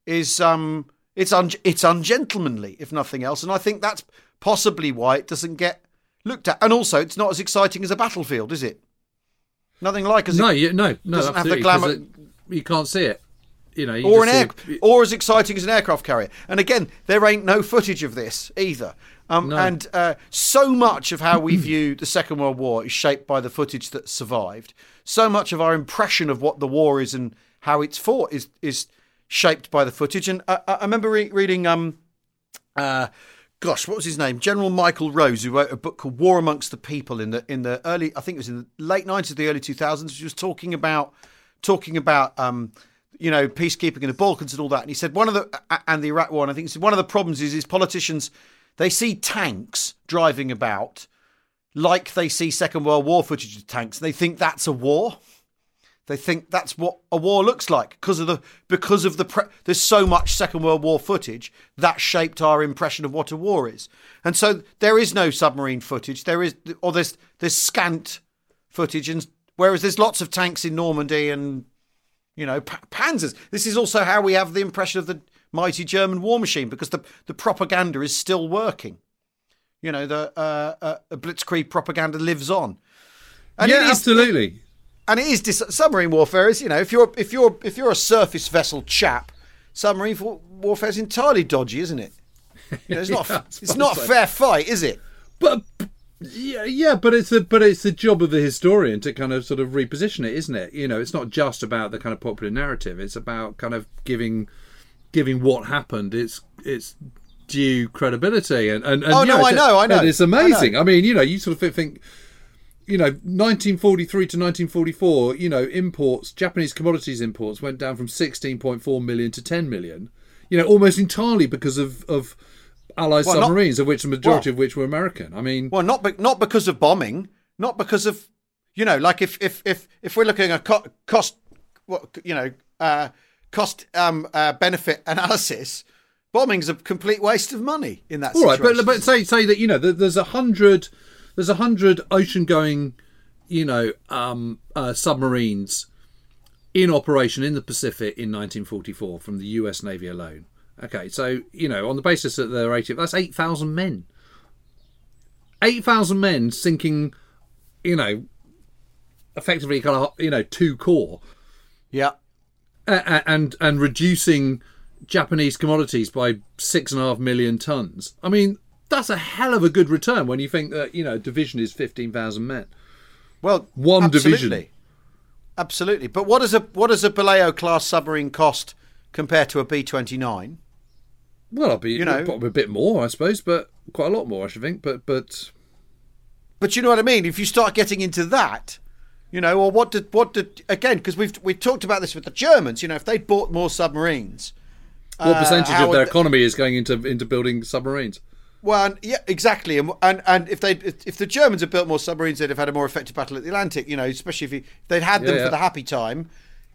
Is um, it's un- it's ungentlemanly, if nothing else, and I think that's possibly why it doesn't get looked at. And also, it's not as exciting as a battlefield, is it? Nothing like as No, you, no, no, doesn't have the glamour- it- you can't see it. You know, you or an air, see- or as exciting as an aircraft carrier. And again, there ain't no footage of this either. Um, No. And uh, so much of how we view the Second World War is shaped by the footage that survived. So much of our impression of what the war is and how it's fought is is shaped by the footage. And I, I I remember re- reading, um, uh, gosh, what was his name? General Michael Rose, who wrote a book called War Amongst the People in the in the early, I think it was in the late nineties, the early two thousands. He was talking about talking about um, you know peacekeeping in the Balkans and all that. And he said one of the and the Iraq War. And I think he said one of the problems is is politicians they see tanks driving about like they see Second World War footage of tanks. And they think that's a war. They think that's what a war looks like because of the because of the pre- there's so much Second World War footage that shaped our impression of what a war is, and so there is no submarine footage. There is or there's there's scant footage, and whereas there's lots of tanks in Normandy and you know pa- Panzers. This is also how we have the impression of the mighty German war machine because the the propaganda is still working. You know the uh, uh, Blitzkrieg propaganda lives on. And yeah, absolutely. And it is dis- submarine warfare is you know if you're if you're if you're a surface vessel chap submarine wa- warfare is entirely dodgy isn't it you know, it's not Yeah, it's not a so. fair fight is it But yeah, yeah, but it's the but it's the job of the historian to kind of sort of reposition it, isn't it? You know, it's not just about the kind of popular narrative. It's about kind of giving giving what happened its its due credibility and and, and Oh, no, I know, I know, and it's I amazing. I, mean, you know, you sort of think. You know, 1943 to 1944, you know, imports, Japanese commodities imports went down from 16.4 million to 10 million. You know, almost entirely because of of Allied Well, not- submarines, of which the majority well- of which were American. I mean, well not be- not because of bombing not because of you know like if if if if we're looking at co- cost what you know uh cost um uh, benefit analysis bombing's a complete waste of money in that All right, situation but but say say that you know there's a hundred there's a hundred ocean going, you know, um, uh, submarines in operation in the Pacific in 1944 from the U.S. Navy alone. Okay, so you know on the basis that they're 80, that's eight thousand men. Eight thousand men sinking, you know, effectively kind of you know two core yeah a- a- and and reducing Japanese commodities by six and a half million tons. I mean, that's a hell of a good return when you think that you know division is fifteen thousand men. Well, One absolutely. division. Absolutely. But what does a what does a Balao class submarine cost compared to a B twenty nine? Well, I'll be You know- probably a bit more, I suppose, but quite a lot more, I should think. But but But you know what I mean. If you start getting into that, you know, or what did what did again? Because we've we talked about this with the Germans. You know, if they bought more submarines, what uh, percentage how of their would- economy is going into into building submarines? Well, and- yeah, exactly. And and, and if they if, the Germans had built more submarines, they'd have had a more effective battle at the Atlantic. You know, especially if, you, if they'd had them Yeah, for the happy time.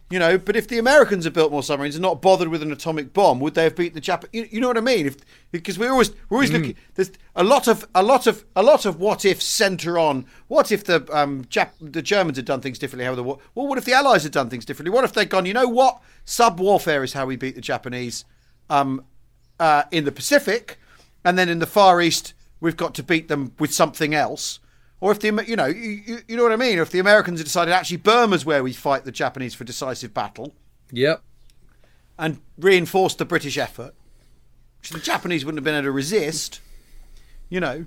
You know, but if the Americans had built more submarines and not bothered with an atomic bomb, would they have beat the Japanese? You, you know what I mean? If because we're always we're always looking. There's a lot of a lot of a lot of what if center on what if the um Jap, the Germans had done things differently? How the war? Well, what if the Allies had done things differently? What if they'd gone? You know what? Sub warfare is how we beat the Japanese. Um, uh, in the Pacific, and then in the Far East, we've got to beat them with something else. Or if the you know you, you- know what I mean. If the Americans had decided actually Burma's where we fight the Japanese for decisive battle Yep. and reinforce the British effort, which the Japanese wouldn't have been able to resist. You know,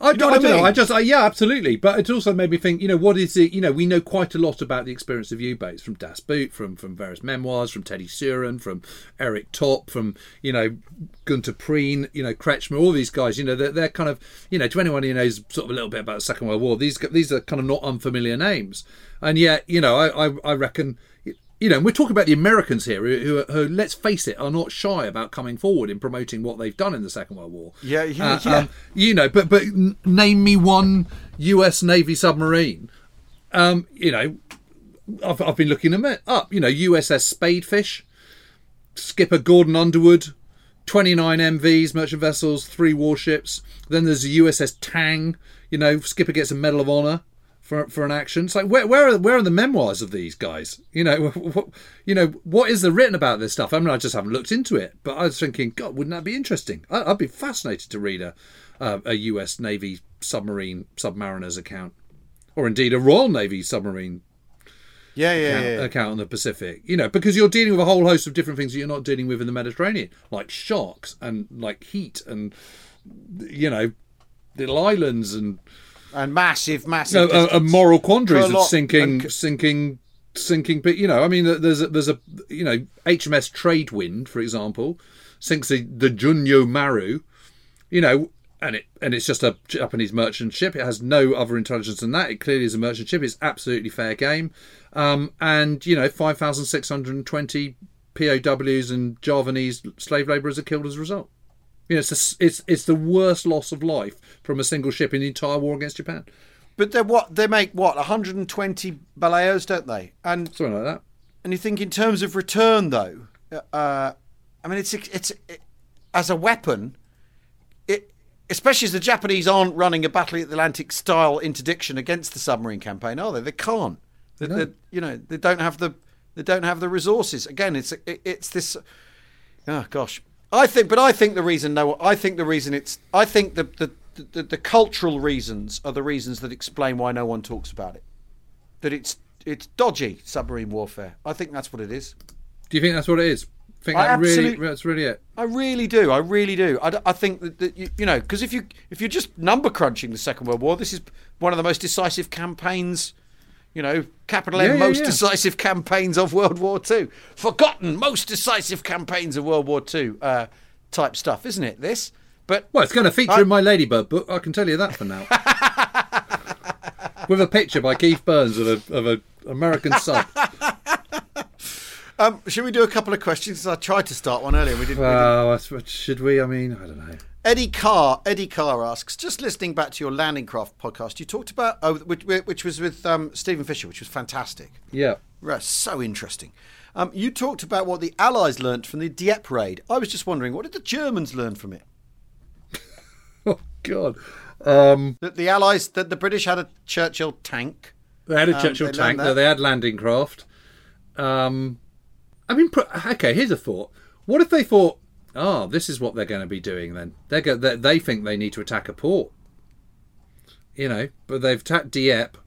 I, know I don't know. I just, I, yeah, absolutely. But it also made me think. You know, what is it? You know, we know quite a lot about the experience of U-boats from Das Boot, from from various memoirs, from Teddy Suhren, from Erich Topp, from you know Günther Prien, you know Kretschmer, all these guys. You know, they're, they're kind of you know to anyone who knows sort of a little bit about the Second World War. These these are kind of not unfamiliar names, and yet you know, I I, I reckon. You know, and we're talking about the Americans here, who, who, who, let's face it, are not shy about coming forward in promoting what they've done in the Second World War. Yeah, yeah, Uh, yeah. um, you know, but but name me one U.S. Navy submarine. Um, you know, I've, I've been looking them up. You know, USS Spadefish, skipper Gordon Underwood, 29 MVs, merchant vessels, three warships. Then there's the USS Tang. You know, skipper gets a Medal of Honor for for an action. It's like where where are where are the memoirs of these guys? You know, what, you know what is there written about this stuff? I mean, I just haven't looked into it, but I was thinking, God, wouldn't that be interesting? I, I'd be fascinated to read a uh, a U.S. Navy submarine submariner's account, or indeed a Royal Navy submarine Yeah, yeah, account, yeah, yeah. account on the Pacific. You know, because you're dealing with a whole host of different things that you're not dealing with in the Mediterranean, like sharks and like heat and you know little islands and and massive, massive. a, a moral quandaries of sinking, and- sinking, sinking. But you know, I mean, there's a, there's a you know HMS Tradewind, for example, sinks the, the Junyo Maru, you know, and it and it's just a Japanese merchant ship. It has no other intelligence than that. It clearly is a merchant ship. It's absolutely fair game, um, and you know, five thousand six hundred and twenty POWs and Javanese slave labourers are killed as a result. You know, it's, the it's it's the worst loss of life from a single ship in the entire war against Japan. But they what they make what 120 Balaos, don't they? And Something like that. and you think in terms of return though, uh, I mean it's it's it, as a weapon, it especially as the Japanese aren't running a Battle of the Atlantic style interdiction against the submarine campaign, are they? They can't. They, No. they- you know they don't have the they don't have the resources. Again, it's it, it's this. Oh gosh, I think, but I think the reason no, I think the reason it's I think the the, the the cultural reasons are the reasons that explain why no one talks about it. That it's it's dodgy submarine warfare. I think that's what it is. Do you think that's what it is? Think I that really that's really it? I really do. I really do. I, I think that, that you, you know because if you if you're just number crunching the Second World War, this is one of the most decisive campaigns. You know, capital M, Yeah, yeah, most yeah. decisive campaigns of World War Two. Forgotten most decisive campaigns of World War Two uh, type stuff, isn't it? This, but Well, it's going to feature I- in my Ladybird book. I can tell you that for now. With a picture by Keith Burns of a of a American sub. um, should we do a couple of questions? I tried to start one earlier. We didn't. we didn't. Well, that's what- should we? I mean, I don't know. Eddie Carr. Eddie Carr asks, just listening back to your landing craft podcast, you talked about oh, which, which was with um, Stephen Fisher, which was fantastic. Yeah. Right, so interesting. Um, you talked about what the Allies learnt from the Dieppe raid. I was just wondering, what did the Germans learn from it? Oh God. Um, That the Allies, that the British had a Churchill tank. they had a Um, Churchill tank. that. They had landing craft. Um, I mean, okay. Here's a thought. What if they thought, oh, this is what they're going to be doing? Then they go. They, they think they need to attack a port. You know, but they've attacked Dieppe.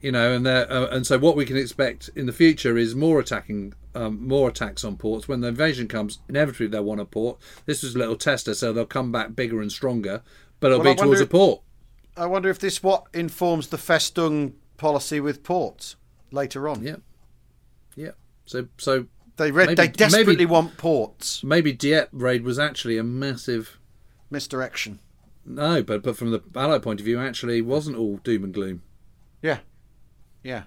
You know, and they're uh, and so what we can expect in the future is more attacking, um, more attacks on ports. When the invasion comes, inevitably they'll want a port. This was a little tester, so they'll come back bigger and stronger, but it'll Well, I be towards wonder- a port. I wonder if this what informs the Festung policy with ports later on. Yeah, yeah. So so They read, Maybe- they desperately maybe- want ports maybe Dieppe raid was actually a massive misdirection. no, but but from the Allied point of view, actually wasn't all doom and gloom. Yeah, yeah,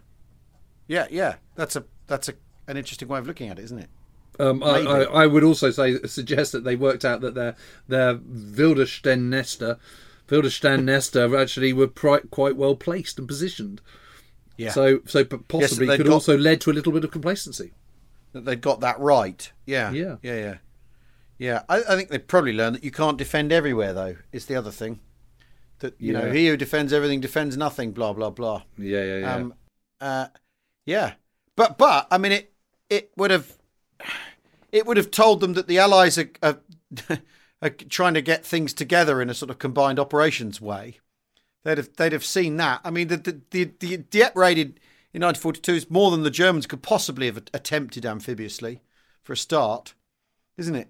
yeah, yeah. That's a that's a an interesting way of looking at it, isn't it? Um, I, I, I would also say suggest that they worked out that their their Widerstandsnester, actually were pri- quite well placed and positioned. Yeah. So so possibly they'd could got- also led to a little bit of complacency. That they'd got that right. Yeah, Yeah. yeah, yeah, yeah. I, I think they probably learned that you can't defend everywhere, though. Is the other thing that you know he who defends everything defends nothing. Blah blah blah. Yeah, yeah, yeah. Um, uh, yeah, but but I mean it it would have it would have told them that the Allies are, are, are trying to get things together in a sort of combined operations way. They'd have they'd have seen that. I mean the the the, the Dieppe raided in 1942 is more than the Germans could possibly have attempted amphibiously for a start, isn't it?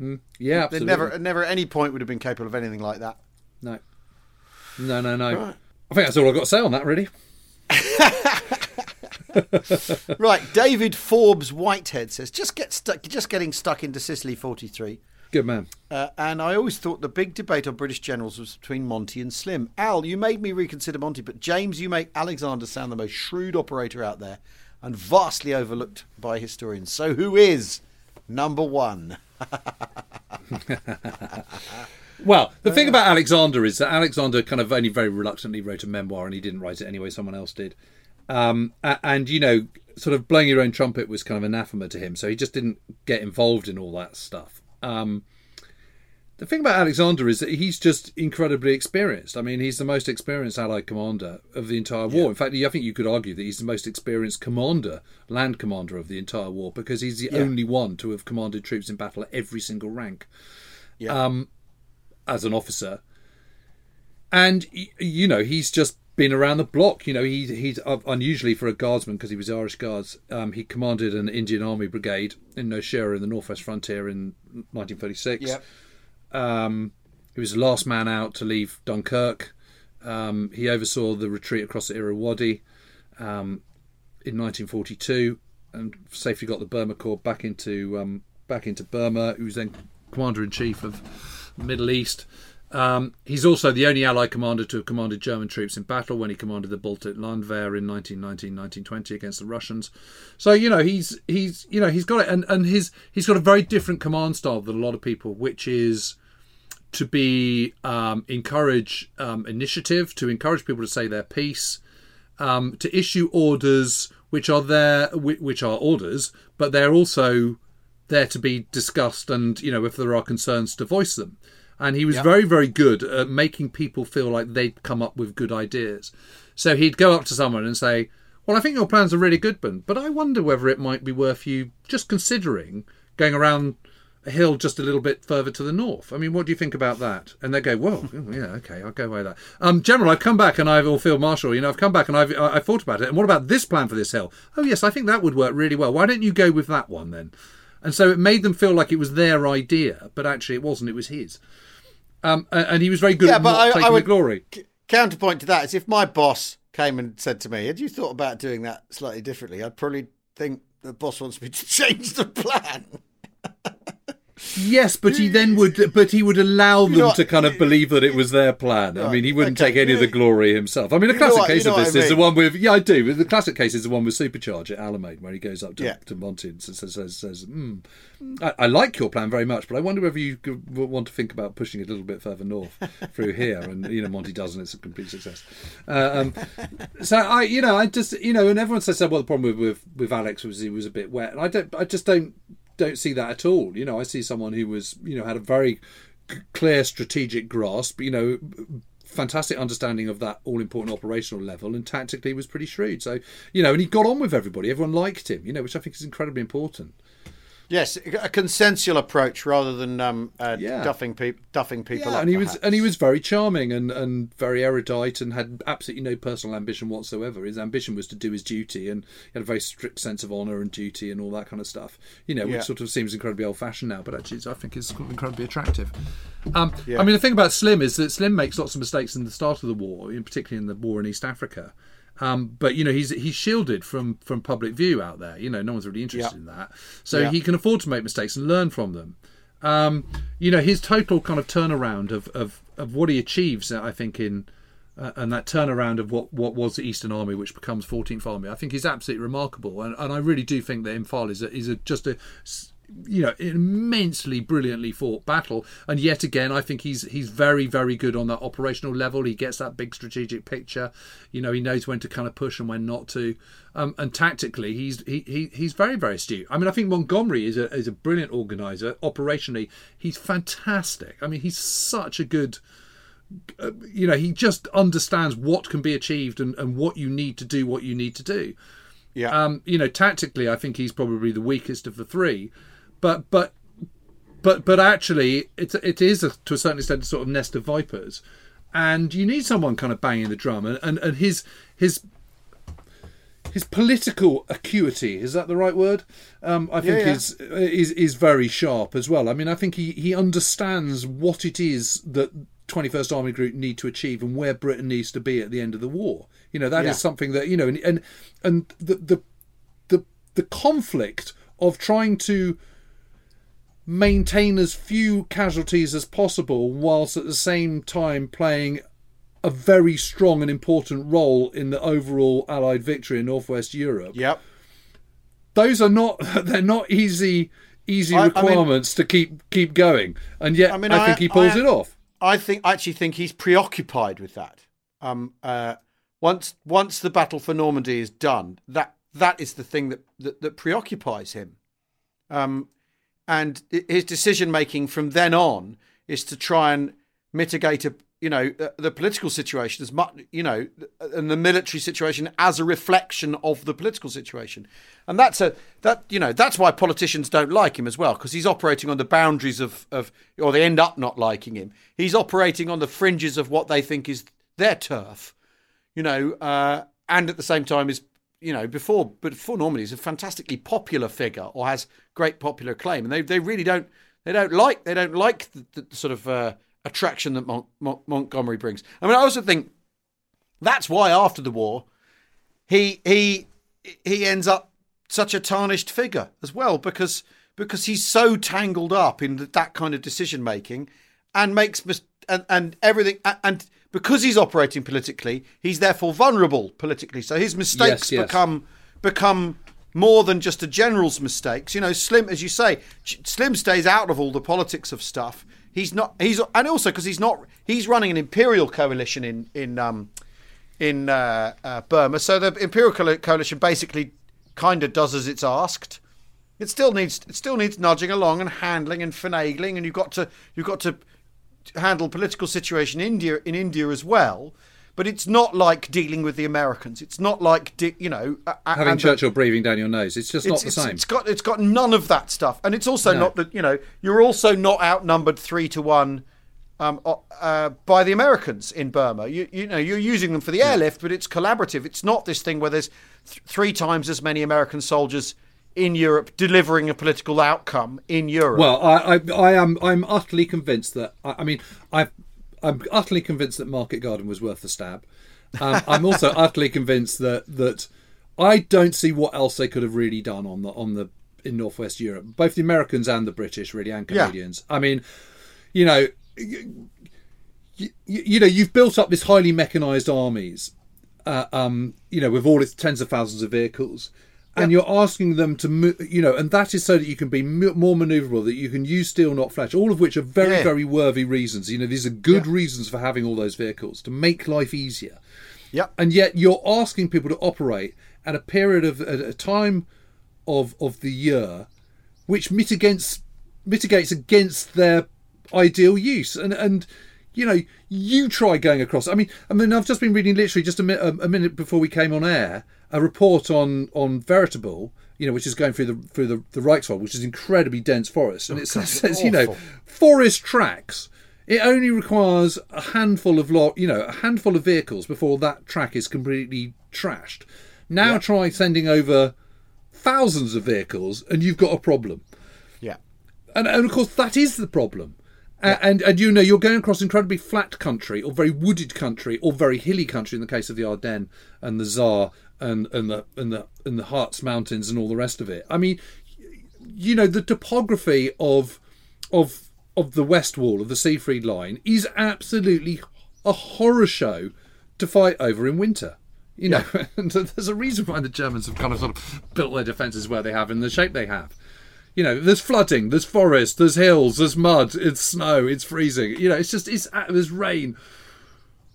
Mm, They yeah, absolutely. never never at any point would have been capable of anything like that. No, no, no, no. Right. I think that's all I've got to say on that, really. Right, David Forbes Whitehead says just get stuck, just getting stuck into Sicily 43. Good man. Uh, and I always thought the big debate on British generals was between Monty and Slim. Al, you made me reconsider Monty, but James, you make Alexander sound the most shrewd operator out there and vastly overlooked by historians. So who is number one? Well, the thing about Alexander is that Alexander kind of only very reluctantly wrote a memoir, and he didn't write it anyway; someone else did. Um, and you know, sort of blowing your own trumpet was kind of anathema to him, so he just didn't get involved in all that stuff. Um, the thing about Alexander is that he's just incredibly experienced. I mean, he's the most experienced Allied commander of the entire war. In fact, I think you could argue that he's the most experienced commander, land commander of the entire war, because he's the Yeah. only one to have commanded troops in battle at every single rank Yeah. um, as an officer. And you know he's just been around the block. You know, he, he's unusually for a guardsman because he was Irish Guards. Um, he commanded an Indian Army brigade in Nowshera in the northwest frontier in 1936. Yep. Um, he was the last man out to leave Dunkirk. Um, he oversaw the retreat across the Irrawaddy um, in 1942 and safely got the Burma Corps back into um, back into Burma. He was then commander in chief of the Middle East. Um, he's also the only Allied commander to have commanded German troops in battle when he commanded the Baltic Landwehr in 1919-1920 against the Russians. So you know he's he's you know he's got it, and and his he's got a very different command style than a lot of people, which is to be um, encourage um, initiative, to encourage people to say their piece, um, to issue orders which are there, which are orders, but they're also there to be discussed, and you know if there are concerns to voice them and he was yep. very very good at making people feel like they'd come up with good ideas so he'd go up to someone and say well i think your plans are really good ben but i wonder whether it might be worth you just considering going around a hill just a little bit further to the north. I mean, what do you think about that? And they go, well, yeah, okay, I'll go away that. Um, General, I've come back and I've, or Field Marshal, you know, I've come back and I've, I've thought about it. And what about this plan for this hill? Oh, yes, I think that would work really well. Why don't you go with that one then? And so it made them feel like it was their idea, but actually it wasn't, it was his. Um, and he was very good yeah, at but I, taking I would, the glory. C- counterpoint to that is if my boss came and said to me, "Had you thought about doing that slightly differently?" I'd probably think the boss wants me to change the plan. Yes, but he then would, but he would allow them to kind of believe that it was their plan. I mean, he wouldn't okay, take any of the glory himself. I mean, a classic case of this is the one with, yeah, I do. The classic case is the one with Supercharge at Alamein, where he goes up to, yeah. to Monty and says, says, says mm, I, I, like your plan very much, but I wonder whether you want to think about pushing it a little bit further north through here. And, you know, Monty does, and it's a complete success. Uh, um, so I, you know, I just, you know, and everyone says, well, the problem with, with, with Alex was he was a bit wet. And I don't, I just don't don't see that at all. You know, I see someone who was, you know, had a very clear strategic grasp, you know, fantastic understanding of that all important operational level and tactically was pretty shrewd. So, you know, and he got on with everybody. Everyone liked him, you know, which I think is incredibly important. Yes, a consensual approach rather than um, uh, yeah. duffing, pe- duffing people. Yeah, and he perhaps. was and he was very charming and, and very erudite and had absolutely no personal ambition whatsoever. His ambition was to do his duty and he had a very strict sense of honour and duty and all that kind of stuff. You know, which yeah. sort of seems incredibly old fashioned now, but actually I think is incredibly attractive. Um, yeah. I mean, the thing about Slim is that Slim makes lots of mistakes in the start of the war, particularly in the war in East Africa. Um, but you know he's he's shielded from from public view out there. You know no one's really interested in that, so he can afford to make mistakes and learn from them. Um, you know his total kind of turnaround of of, of what he achieves, I think in uh, and that turnaround of what, what was the Eastern Army, which becomes 14th Army, I think is absolutely remarkable. And, and I really do think that Imphal is a, is a, just a you know immensely brilliantly fought battle. And yet again i think he's he's very very good on that operational level. He gets that big strategic picture. You know he knows when to kind of push and when not to. Um, and tactically he's he, he he's very very astute. I mean i think montgomery is a is a brilliant organizer. Operationally he's fantastic. I mean he's such a good uh, you know he just understands what can be achieved and, and what you need to do what you need to do. Yeah. Um you know tactically i think he's probably the weakest of the three but but but but actually, it it is a, to a certain extent a sort of nest of vipers, and you need someone kind of banging the drum, and and, and his his his political acuity is that the right word? Um, I think yeah, yeah. is is is very sharp as well. I mean, I think he he understands what it is that 21st Army Group need to achieve and where Britain needs to be at the end of the war. You know, that yeah. is something that you know, and and, and the, the the the conflict of trying to maintain as few casualties as possible, whilst at the same time playing a very strong and important role in the overall Allied victory in Northwest Europe. Yep. Those are not they're not easy easy I, requirements I mean, to keep keep going. And yet I, mean, I think he pulls it off. I think I actually think he's preoccupied with that. Um uh once once the battle for Normandy is done, that that is the thing that that, that preoccupies him. Um and his decision making from then on is to try and mitigate a you know the political situation as much you know and the military situation as a reflection of the political situation. And that's a that you know that's why politicians don't like him as well because he's operating on the boundaries of of or they end up not liking him. He's operating on the fringes of what they think is their turf you know, uh, and at the same time is you know before but before Normandy is a fantastically popular figure or has great popular acclaim, and they they really don't they don't like they don't like the, the sort of uh, attraction that Mon- Mon- Montgomery brings. I mean, I also think that's why after the war he he he ends up such a tarnished figure as well because because he's so tangled up in that kind of decision making and makes mis- and, and everything and because he's operating politically he's therefore vulnerable politically so his mistakes Yes, yes. become become more than just a general's mistakes you know slim as you say slim stays out of all the politics of stuff he's not he's and also because he's not he's running an imperial coalition in in um in uh, uh, Burma. So the Imperial Coalition basically kind of does as it's asked. It still needs it still needs nudging along and handling and finagling, and you've got to you've got to handle political situation in India in India as well. But it's not like dealing with the Americans. It's not like de- you know Having and Churchill breathing down your nose. It's just not the it's, same. It's got it's got none of that stuff, and it's also No. not that you know you're also not outnumbered three to one um, uh, uh, by the Americans in Burma. You you know you're using them for the airlift, but it's collaborative. It's not this thing where there's th- three times as many American soldiers in Europe delivering a political outcome in Europe. Well, I, I, I am. I'm utterly convinced that. I, I mean, I've, I'm utterly convinced that Market Garden was worth the stab. Um, I'm also utterly convinced that that I don't see what else they could have really done on the on the in Northwest Europe, both the Americans and the British, really, and Yeah. Canadians. I mean, you know, you, you, you know, you've built up this highly mechanized armies, uh, um, you know, with all its tens of thousands of vehicles, and you're asking them to, mo- you know, and that is so that you can be more maneuverable, that you can use steel, not flesh. All of which are very, Yeah. very worthy reasons. You know, these are good reasons for having all those vehicles to make life easier. yeah, And yet you're asking people to operate at a period of at a time of of the year which mitigates mitigates against their ideal use and and you know you try going across. I mean i mean i've just been reading literally just a, mi- a, minute before we came on air a report on on veritable you know which is going through the through the, the Reichswald, which is incredibly dense forest. And oh, it God, says you know forest tracks it only requires a handful of lo- you know a handful of vehicles before that track is completely trashed. Now try sending over thousands of vehicles and you've got a problem. Yeah, and, and of course that is the problem A- and and you know you're going across incredibly flat country or very wooded country or very hilly country in the case of the Ardennes and the Saar and and the and the and the Harz Mountains and all the rest of it. I mean, you know the topography of of of the West Wall of the Siegfried Line is absolutely a horror show to fight over in winter. You know, and there's a reason why the Germans have kind of sort of built their defences where they have in the shape they have. You know, there's flooding, there's forest, there's hills, there's mud, it's snow, it's freezing. You know, it's just it's uh, there's rain.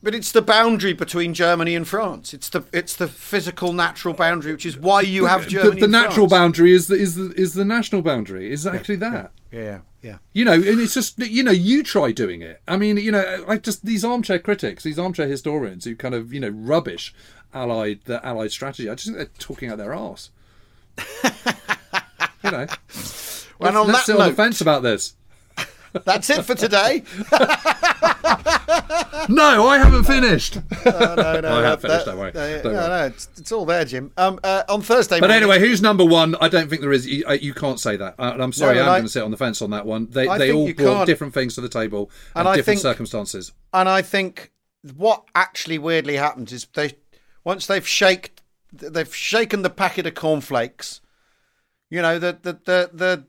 but it's the boundary between Germany and France. It's the it's the physical natural boundary, which is why you have uh, The- Germany. the, and natural France. boundary is the is the is the national boundary. Is actually that. Yeah, yeah. You know, and it's just you know, you try doing it. I mean, you know, I just these armchair critics, these armchair historians who kind of you know rubbish allied the allied strategy. I just think they're talking out their arse. you know, Well, on let's that sit on the fence about this. That's it for today. No, I haven't finished. no, no, no. I have that- finished, don't worry. uh, Don't no, worry. no, it's, it's all there, Jim. Um, uh, on Thursday, But morning- anyway, who's number one? I don't think there is. You, uh, you can't say that. Uh, I'm sorry, No, I'm going to sit on the fence on that one. They I they all brought can't. different things to the table and, And I different think- circumstances. and I think what actually weirdly happens is they once they've shaked they've shaken the packet of cornflakes, you know the the the, the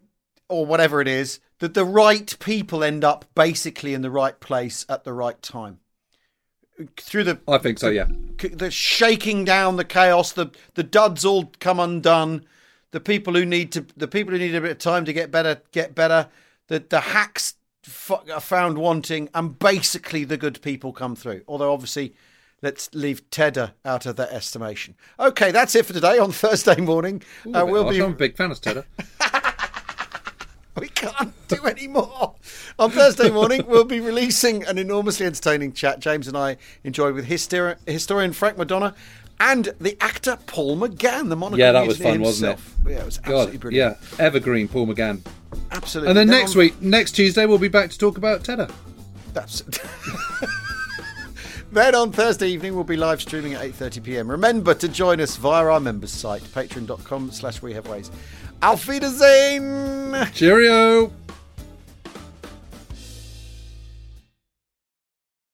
or whatever it is that the right people end up basically in the right place at the right time through the I think so. Yeah. the shaking down the chaos the the duds all come undone the people who need to the people who need a bit of time to get better get better the the hacks f- are found wanting and basically the good people come through although obviously let's leave Tedder out of that estimation okay that's it for today on Thursday morning uh, we'll be. I'm a big fan of Tedder. we can't do any more. On Thursday morning, we'll be releasing an enormously entertaining chat James and I enjoyed with histori- historian Frank Madonna and the actor Paul McGann, the monocle Yeah, that was fun, wasn't it? Yeah, it was absolutely God, brilliant. yeah, evergreen Paul McGann. absolutely. And then Then next on- week, next Tuesday, we'll be back to talk about Tedder. That's Then on Thursday evening, we'll be live streaming at 8.30 p.m. Remember to join us via our members site, patreon.com slash we have ways. Auf Wiedersehen! Cheerio!